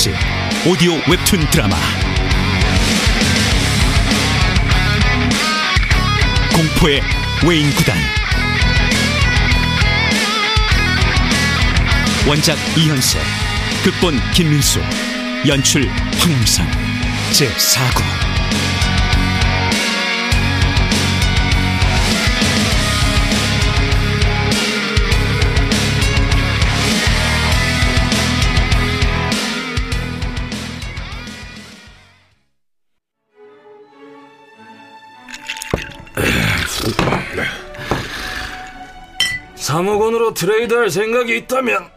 특집 오디오 웹툰 드라마. 공포의 외인 구단. 원작 이현세 극본 김민수 연출 황영선 제4구 트레이드할 생각이 있다면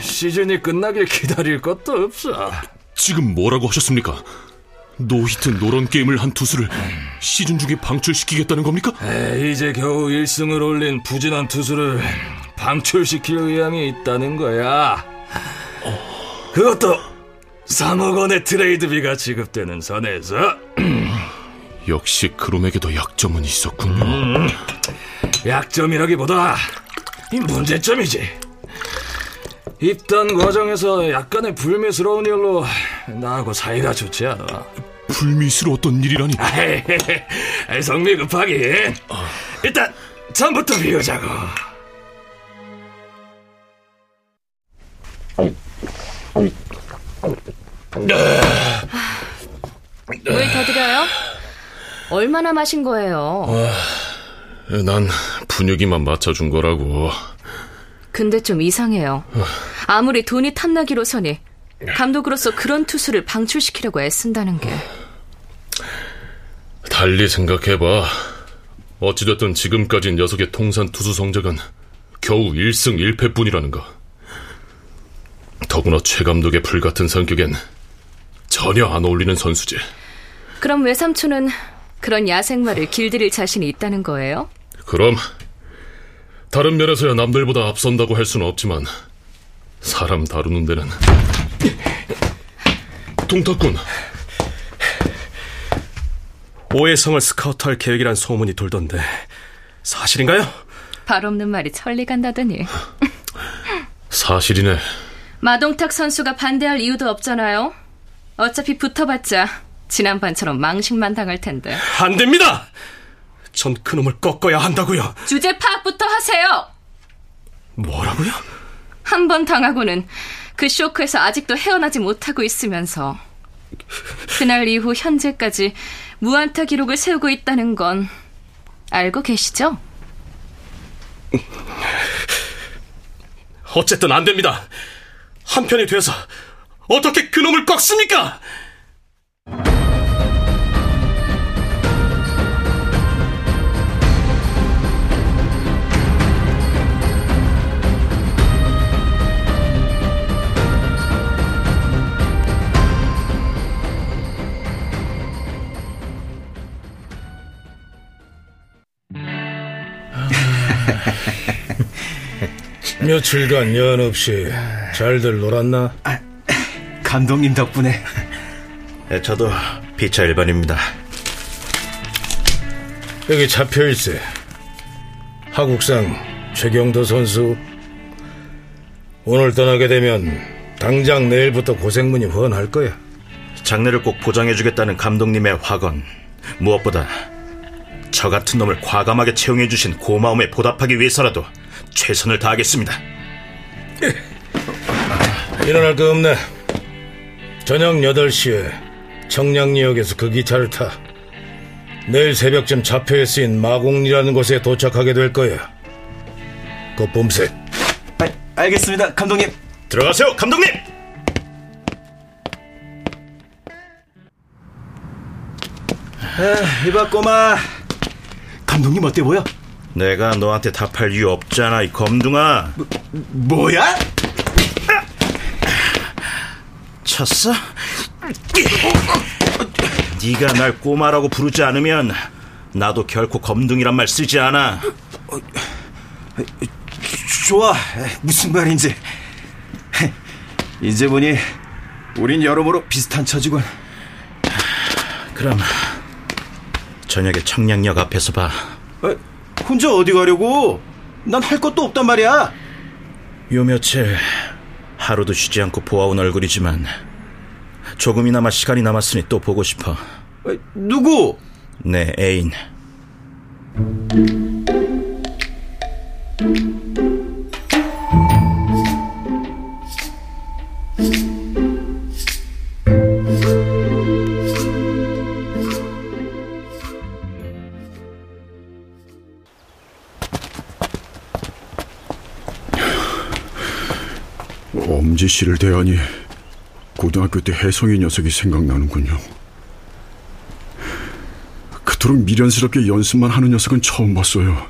시즌이 끝나길 기다릴 것도 없어. 지금 뭐라고 하셨습니까? 노히트 노런 게임을 한 투수를 시즌 중에 방출시키겠다는 겁니까? 에이, 이제 겨우 1승을 올린 부진한 투수를 방출시킬 의향이 있다는 거야. 그것도 3억 원의 트레이드비가 지급되는 선에서 역시 그놈에게도 약점은 있었군요. 음, 약점이라기보다 이 문제점이지. 입단 과정에서 약간의 불미스러운 일로 나하고 사이가 좋지 않아. 불미스러웠던 일이라니? 아이, 성미 급하긴. 일단 전부터 비우자고. 물 더 드려요? 얼마나 마신 거예요? 난 분위기만 맞춰준 거라고. 근데 좀 이상해요. 아무리 돈이 탐나기로서니 감독으로서 그런 투수를 방출시키려고 애쓴다는 게. 달리 생각해봐. 어찌됐든 지금까지 녀석의 통산 투수 성적은 겨우 1승 1패 뿐이라는 거. 더구나 최 감독의 불같은 성격엔 전혀 안 어울리는 선수지. 그럼 외삼촌은 그런 야생마를 길들일 자신이 있다는 거예요? 그럼 다른 면에서야 남들보다 앞선다고 할 수는 없지만 사람 다루는 데는 동탁군. 오해성을 스카우트할 계획이란 소문이 돌던데 사실인가요? 발 없는 말이 천리 간다더니. 사실이네. 마동탁 선수가 반대할 이유도 없잖아요. 어차피 붙어봤자 지난번처럼 망신만 당할 텐데. 안 됩니다! 전 그놈을 꺾어야 한다고요. 주제 파악부터 하세요. 뭐라고요? 한 번 당하고는 그 쇼크에서 아직도 헤어나지 못하고 있으면서 그날 이후 현재까지 무안타 기록을 세우고 있다는 건 알고 계시죠? 어쨌든 안 됩니다. 한 편이 돼서 어떻게 그놈을 꺾습니까? 며칠간 연 없이 잘들 놀았나? 아, 감독님 덕분에. 네, 저도 피차 일반입니다. 여기 잡혀있어. 하국상 최경도 선수. 오늘 떠나게 되면 당장 내일부터 고생문이 훤할 거야. 장례를 꼭 보장해주겠다는 감독님의 확언. 무엇보다 저 같은 놈을 과감하게 채용해주신 고마움에 보답하기 위해서라도 최선을 다하겠습니다. 일어날 거 없네. 저녁 8시에 청량리역에서 그 기차를 타. 내일 새벽쯤 좌표에 쓰인 마곡리라는 곳에 도착하게 될 거야. 그 봄새. 아, 알겠습니다, 감독님. 들어가세요, 감독님! 아, 이봐, 꼬마. 감독님 어때 보여? 내가 너한테 답할 이유 없잖아, 이 검둥아. 뭐, 뭐야? 쳤어? 네가 날 꼬마라고 부르지 않으면 나도 결코 검둥이란 말 쓰지 않아. 좋아. 무슨 말인지. 이제 보니 우린 여러모로 비슷한 처지군. 그럼 저녁에 청량역 앞에서 봐. 어? 혼자 어디 가려고? 난 할 것도 없단 말이야. 요 며칠 하루도 쉬지 않고 보아온 얼굴이지만 조금이나마 시간이 남았으니 또 보고 싶어. 어, 누구? 내 애인. 엄지 씨를 대하니 고등학교 때 혜성이 녀석이 생각나는군요. 그토록 미련스럽게 연습만 하는 녀석은 처음 봤어요.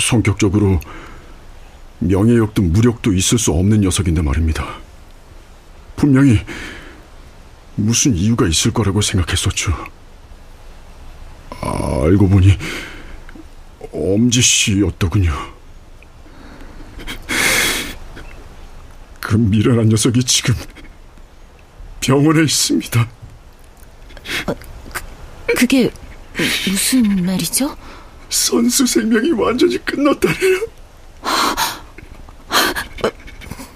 성격적으로 명예욕도 무력도 있을 수 없는 녀석인데 말입니다. 분명히 무슨 이유가 있을 거라고 생각했었죠. 아, 알고 보니 엄지 씨였더군요. 그 미련한 녀석이 지금 병원에 있습니다. 그게 무슨 말이죠? 선수 생명이 완전히 끝났다네요.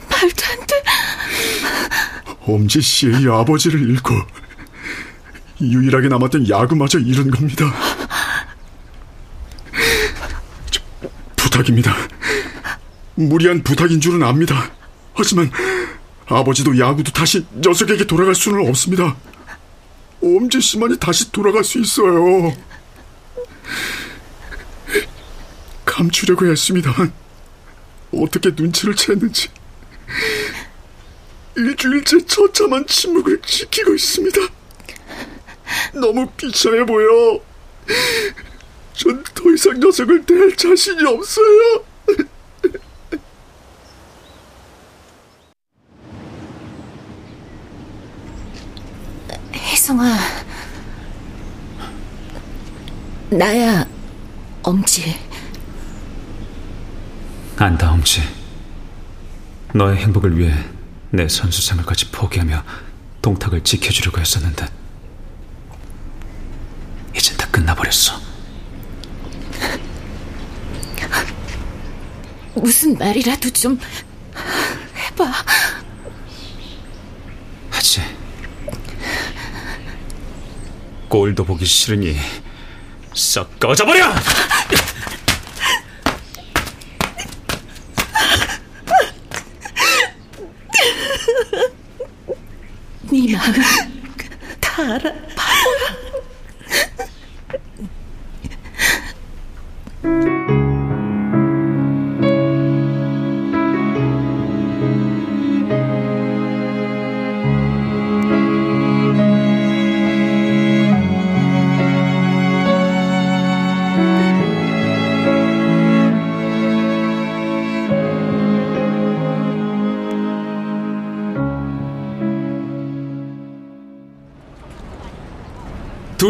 말도 안 돼. 엄지 씨의 아버지를 잃고 유일하게 남았던 야구마저 잃은 겁니다. 저, 부탁입니다. 무리한 부탁인 줄은 압니다. 하지만 아버지도 야구도 다시 녀석에게 돌아갈 수는 없습니다. 엄지 씨만이 다시 돌아갈 수 있어요. 감추려고 했습니다만 어떻게 눈치를 챘는지 일주일째 처참한 침묵을 지키고 있습니다. 너무 비참해 보여. 전 더 이상 녀석을 대할 자신이 없어요. 혜성아, 나야 엄지. 안다, 엄지. 너의 행복을 위해 내 선수 생활까지 포기하며 동탁을 지켜주려고 했었는데 이젠 다 끝나버렸어. 무슨 말이라도 좀 해봐. 하지. 꼴도 보기 싫으니 썩 꺼져버려! 네 마음 다 알아.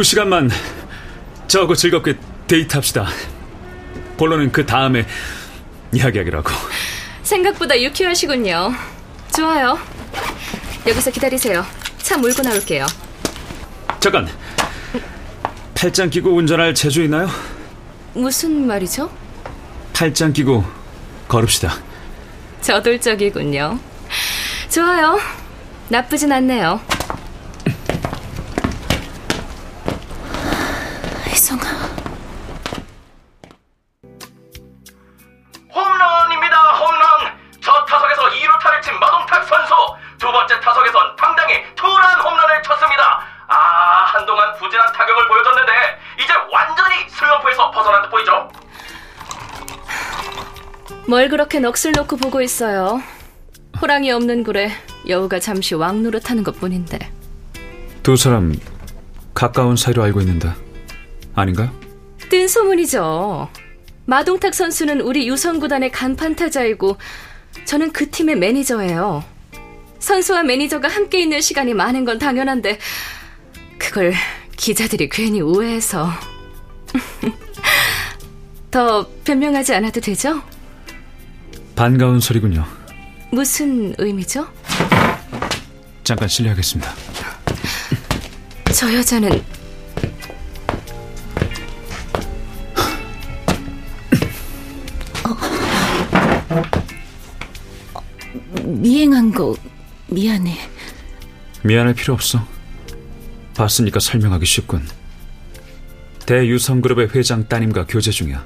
두 시간만 저하고 즐겁게 데이트합시다. 본론은 그 다음에 이야기하기로 하고. 생각보다 유쾌하시군요. 좋아요. 여기서 기다리세요. 차 몰고 나올게요. 잠깐. 팔짱 끼고 운전할 재주 있나요? 무슨 말이죠? 팔짱 끼고 걸읍시다. 저돌적이군요. 좋아요. 나쁘진 않네요. 부진한 타격을 보여줬는데, 이제 완전히 슬럼프에서 벗어난 듯 보이죠? 뭘 그렇게 넋을 놓고 보고 있어요. 호랑이 없는 굴에 여우가 잠시 왕노릇하는 것 뿐인데. 두 사람 가까운 사이로 알고 있는데 아닌가요? 뜬 소문이죠. 마동탁 선수는 우리 유성구단의 간판 타자이고 저는 그 팀의 매니저예요. 선수와 매니저가 함께 있는 시간이 많은 건 당연한데 그걸 기자들이 괜히 오해해서 더 변명하지 않아도 되죠? 반가운 소리군요. 무슨 의미죠? 잠깐 실례하겠습니다. 저 여자는 미행한 거 미안해. 미안할 필요 없어. 봤으니까 설명하기 쉽군. 대유성그룹의 회장 따님과 교제 중이야.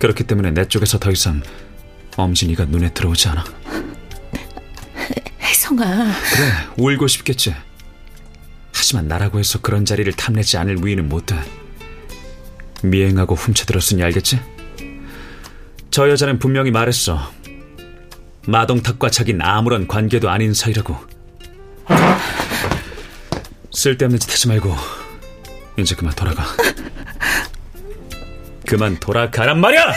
그렇기 때문에 내 쪽에서 더 이상 엄진이가 눈에 들어오지 않아. 혜성아. 그래, 울고 싶겠지. 하지만 나라고 해서 그런 자리를 탐내지 않을 우위는 못돼. 미행하고 훔쳐들었으니 알겠지? 저 여자는 분명히 말했어. 마동탁과 자긴 아무런 관계도 아닌 사이라고. 쓸데없는 짓 하지 말고 이제 그만 돌아가. 그만 돌아가란 말이야!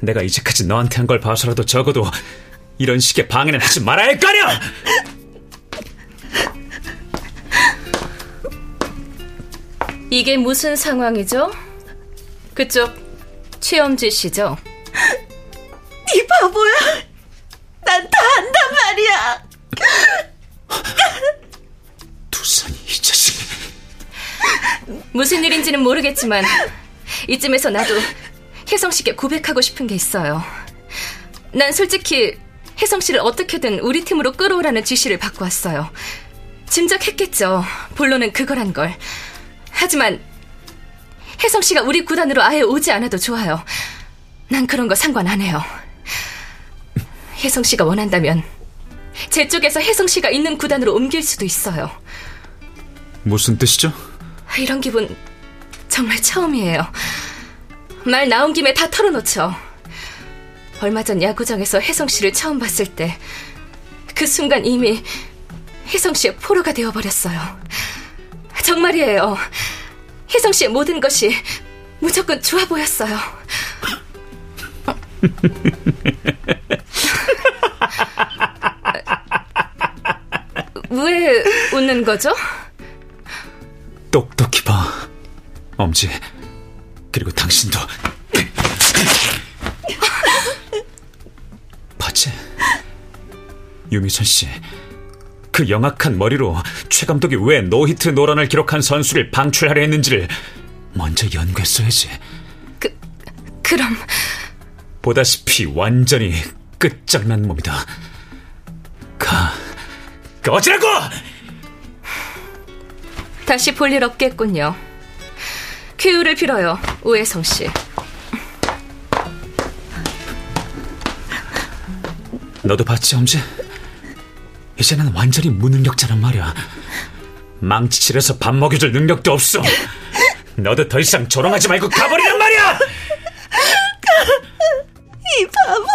내가 이제까지 너한테 한 걸 봐서라도 적어도 이런 식의 방해는 하지 말아야 할 거 아니야! 이게 무슨 상황이죠? 그쪽 최엄지 씨죠? 이 바보야. 무슨 일인지는 모르겠지만 이쯤에서 나도 혜성 씨께 고백하고 싶은 게 있어요. 난 솔직히 혜성 씨를 어떻게든 우리 팀으로 끌어오라는 지시를 받고 왔어요. 짐작했겠죠. 본론은 그거란 걸. 하지만 혜성 씨가 우리 구단으로 아예 오지 않아도 좋아요. 난 그런 거 상관 안 해요. 혜성 씨가 원한다면 제 쪽에서 혜성 씨가 있는 구단으로 옮길 수도 있어요. 무슨 뜻이죠? 이런 기분 정말 처음이에요. 말 나온 김에 다 털어놓죠. 얼마 전 야구장에서 혜성 씨를 처음 봤을 때 그 순간 이미 혜성 씨의 포로가 되어버렸어요. 정말이에요. 혜성 씨의 모든 것이 무조건 좋아 보였어요. 왜 웃는 거죠? 엄지. 그리고 당신도. 봤지? 유미선 씨. 그 영악한 머리로 최 감독이 왜 노히트 노런을 기록한 선수를 방출하려 했는지를 먼저 연구했어야지. 그, 그럼. 보다시피 완전히 끝장난 몸이다. 가, 꺼지라고! 다시 볼 일 없겠군요. 쾌유를 빌어요, 우혜성 씨. 너도 봤지, 엄지? 이제는 완전히 무능력자란 말이야. 망치질해서 밥 먹여줄 능력도 없어. 너도 더 이상 조롱하지 말고 가버리란 말이야! 이 바보야.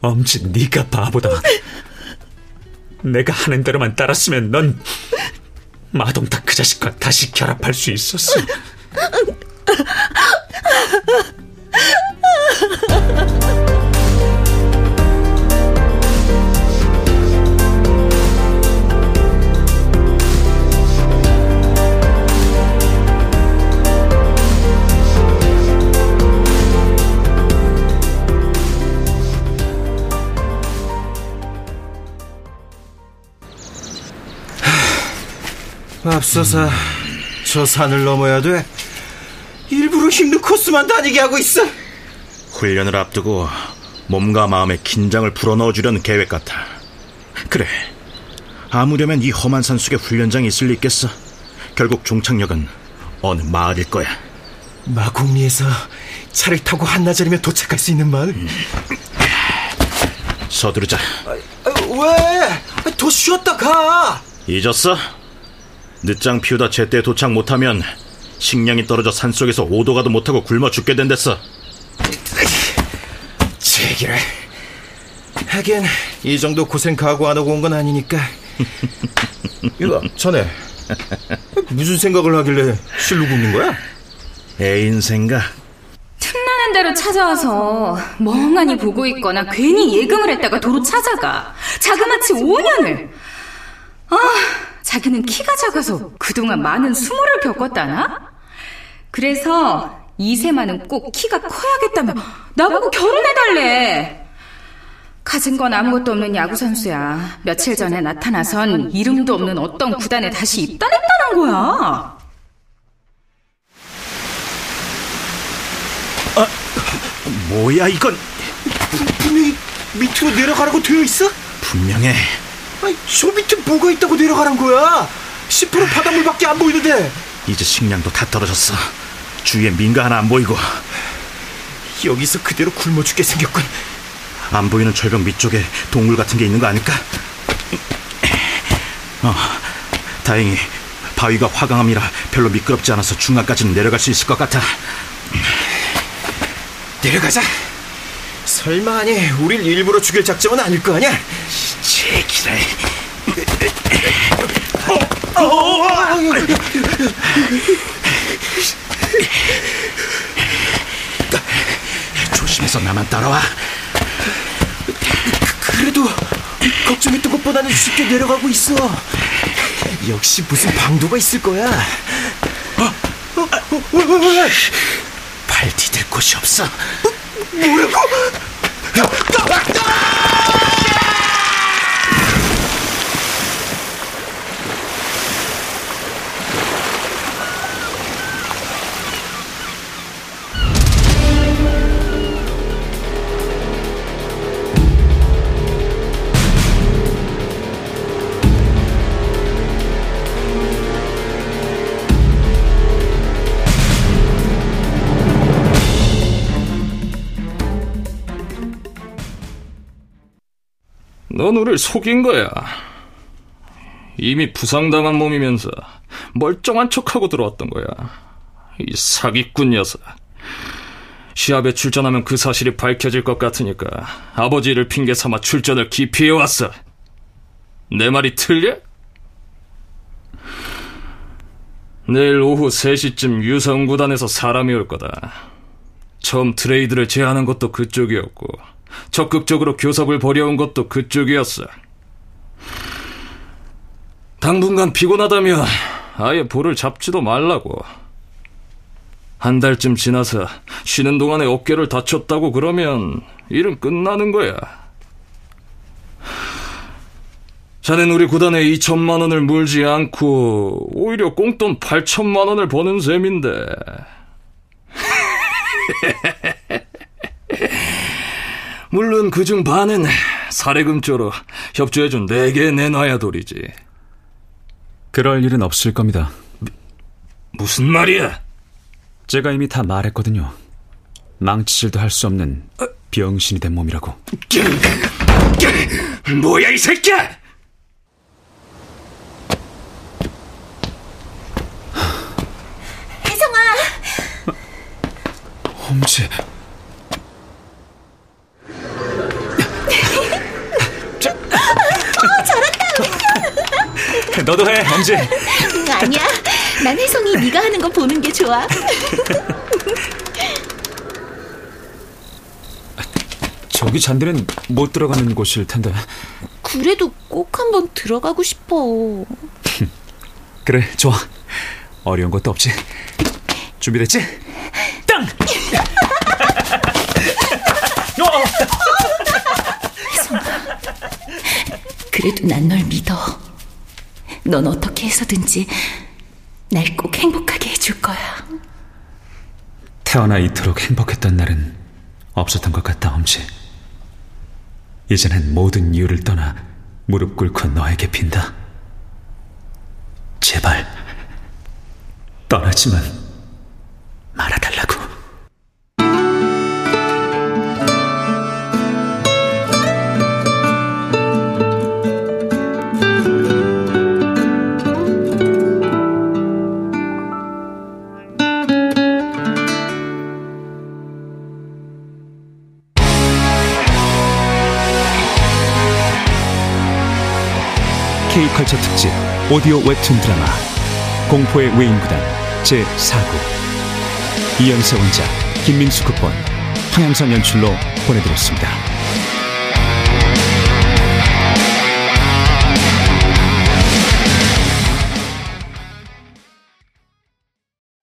엄지 네가 바보다. 내가 하는 대로만 따랐으면 넌 마동탁 그 자식과 다시 결합할 수 있었어. 맙소사 저 산을 넘어야 돼 일부러 힘든 코스만 다니게 하고 있어 훈련을 앞두고 몸과 마음의 긴장을 불어넣어 주려는 계획 같아. 그래. 아무려면 이 험한 산 속에 훈련장이 있을 리 있겠어. 결국 종착역은 어느 마을일 거야. 마곡리에서 차를 타고 한나절이면 도착할 수 있는 마을 서두르자. 왜? 더 쉬었다 가 잊었어? 늦장 피우다 제때 도착 못하면 식량이 떨어져 산속에서 오도 가도 못하고 굶어 죽게 된댔어. 제기를 하긴 이 정도 고생 각오 안 하고 온 건 아니니까 이거 자네 무슨 생각을 하길래 실로 굽는 거야? 애인 생각. 틈나는 대로 찾아와서 멍하니 보고 있거나 괜히 예금을 했다가 도로 찾아가 자그마치 5년을 아 자기는 키가 작아서 그동안 많은 수모를 겪었다나? 그래서 이세만은 꼭 키가 커야겠다며 나보고 결혼해달래 가진 건 아무것도 없는 야구선수야 며칠 전에 나타나선 이름도 없는 어떤 구단에 다시 입단했다는 거야 뭐야 이건? 분명히 밑으로 내려가라고 되어 있어? 분명해. 아니, 저 밑에 뭐가 있다고 내려가란 거야? 10% 바닷물밖에 안 보이는데. 이제 식량도 다 떨어졌어. 주위에 민가 하나 안 보이고. 여기서 그대로 굶어 죽게 생겼군. 안 보이는 절벽 밑쪽에 동굴 같은 게 있는 거 아닐까? 어, 다행히 바위가 화강암이라 별로 미끄럽지 않아서 중간까지는 내려갈 수 있을 것 같아. 내려가자. 설마 아니 우릴 일부러 죽일 작정은 아닐 거 아니야? 제기랄. 어, 어, 어, 조심해서 나만 따라와. 그래도 걱정했던 것보다는 쉽게 내려가고 있어. 역시 무슨 방도가 있을 거야. 발 디딜 곳이 없어. 뭐라고? 넌 우릴 속인 거야. 이미 부상당한 몸이면서 멀쩡한 척하고 들어왔던 거야. 이 사기꾼 녀석. 시합에 출전하면 그 사실이 밝혀질 것 같으니까 아버지를 핑계 삼아 출전을 기피해왔어. 내 말이 틀려? 내일 오후 3시쯤 유성구단에서 사람이 올 거다. 처음 트레이드를 제안한 것도 그쪽이었고 적극적으로 교섭을 벌여온 것도 그쪽이었어. 당분간 피곤하다면 아예 볼을 잡지도 말라고. 한 달쯤 지나서 쉬는 동안에 어깨를 다쳤다고 그러면 일은 끝나는 거야. 자넨 우리 구단에 2천만 원을 물지 않고 오히려 꽁돈 8천만 원을 버는 셈인데. 물론 그중 반은 사례금조로 협조해준 내게 내놔야 도리지. 그럴 일은 없을 겁니다. 무슨 말이야? 제가 이미 다 말했거든요. 망치질도 할 수 없는 병신이 된 몸이라고. 뭐야 이 새끼야! 혜성아! 험지. 너도 해, 험지. 아니야, 난 혜성이 네가 하는 거 보는 게 좋아. 저기 잔디는 못 들어가는 곳일 텐데. 그래도 꼭 한번 들어가고 싶어. 그래, 좋아. 어려운 것도 없지. 준비됐지? 땅! 그래도 난 널 믿어. 넌 어떻게 해서든지 날 꼭 행복하게 해줄 거야. 태어나 이토록 행복했던 날은 없었던 것 같다, 엄지. 이제는 모든 이유를 떠나 무릎 꿇고 너에게 빈다. 제발 떠나지만 말아달라고. 오디오 웹툰 드라마 공포의 외인구단 제4구 이연세 원작 김민수 극본 황양선 연출로 보내드렸습니다.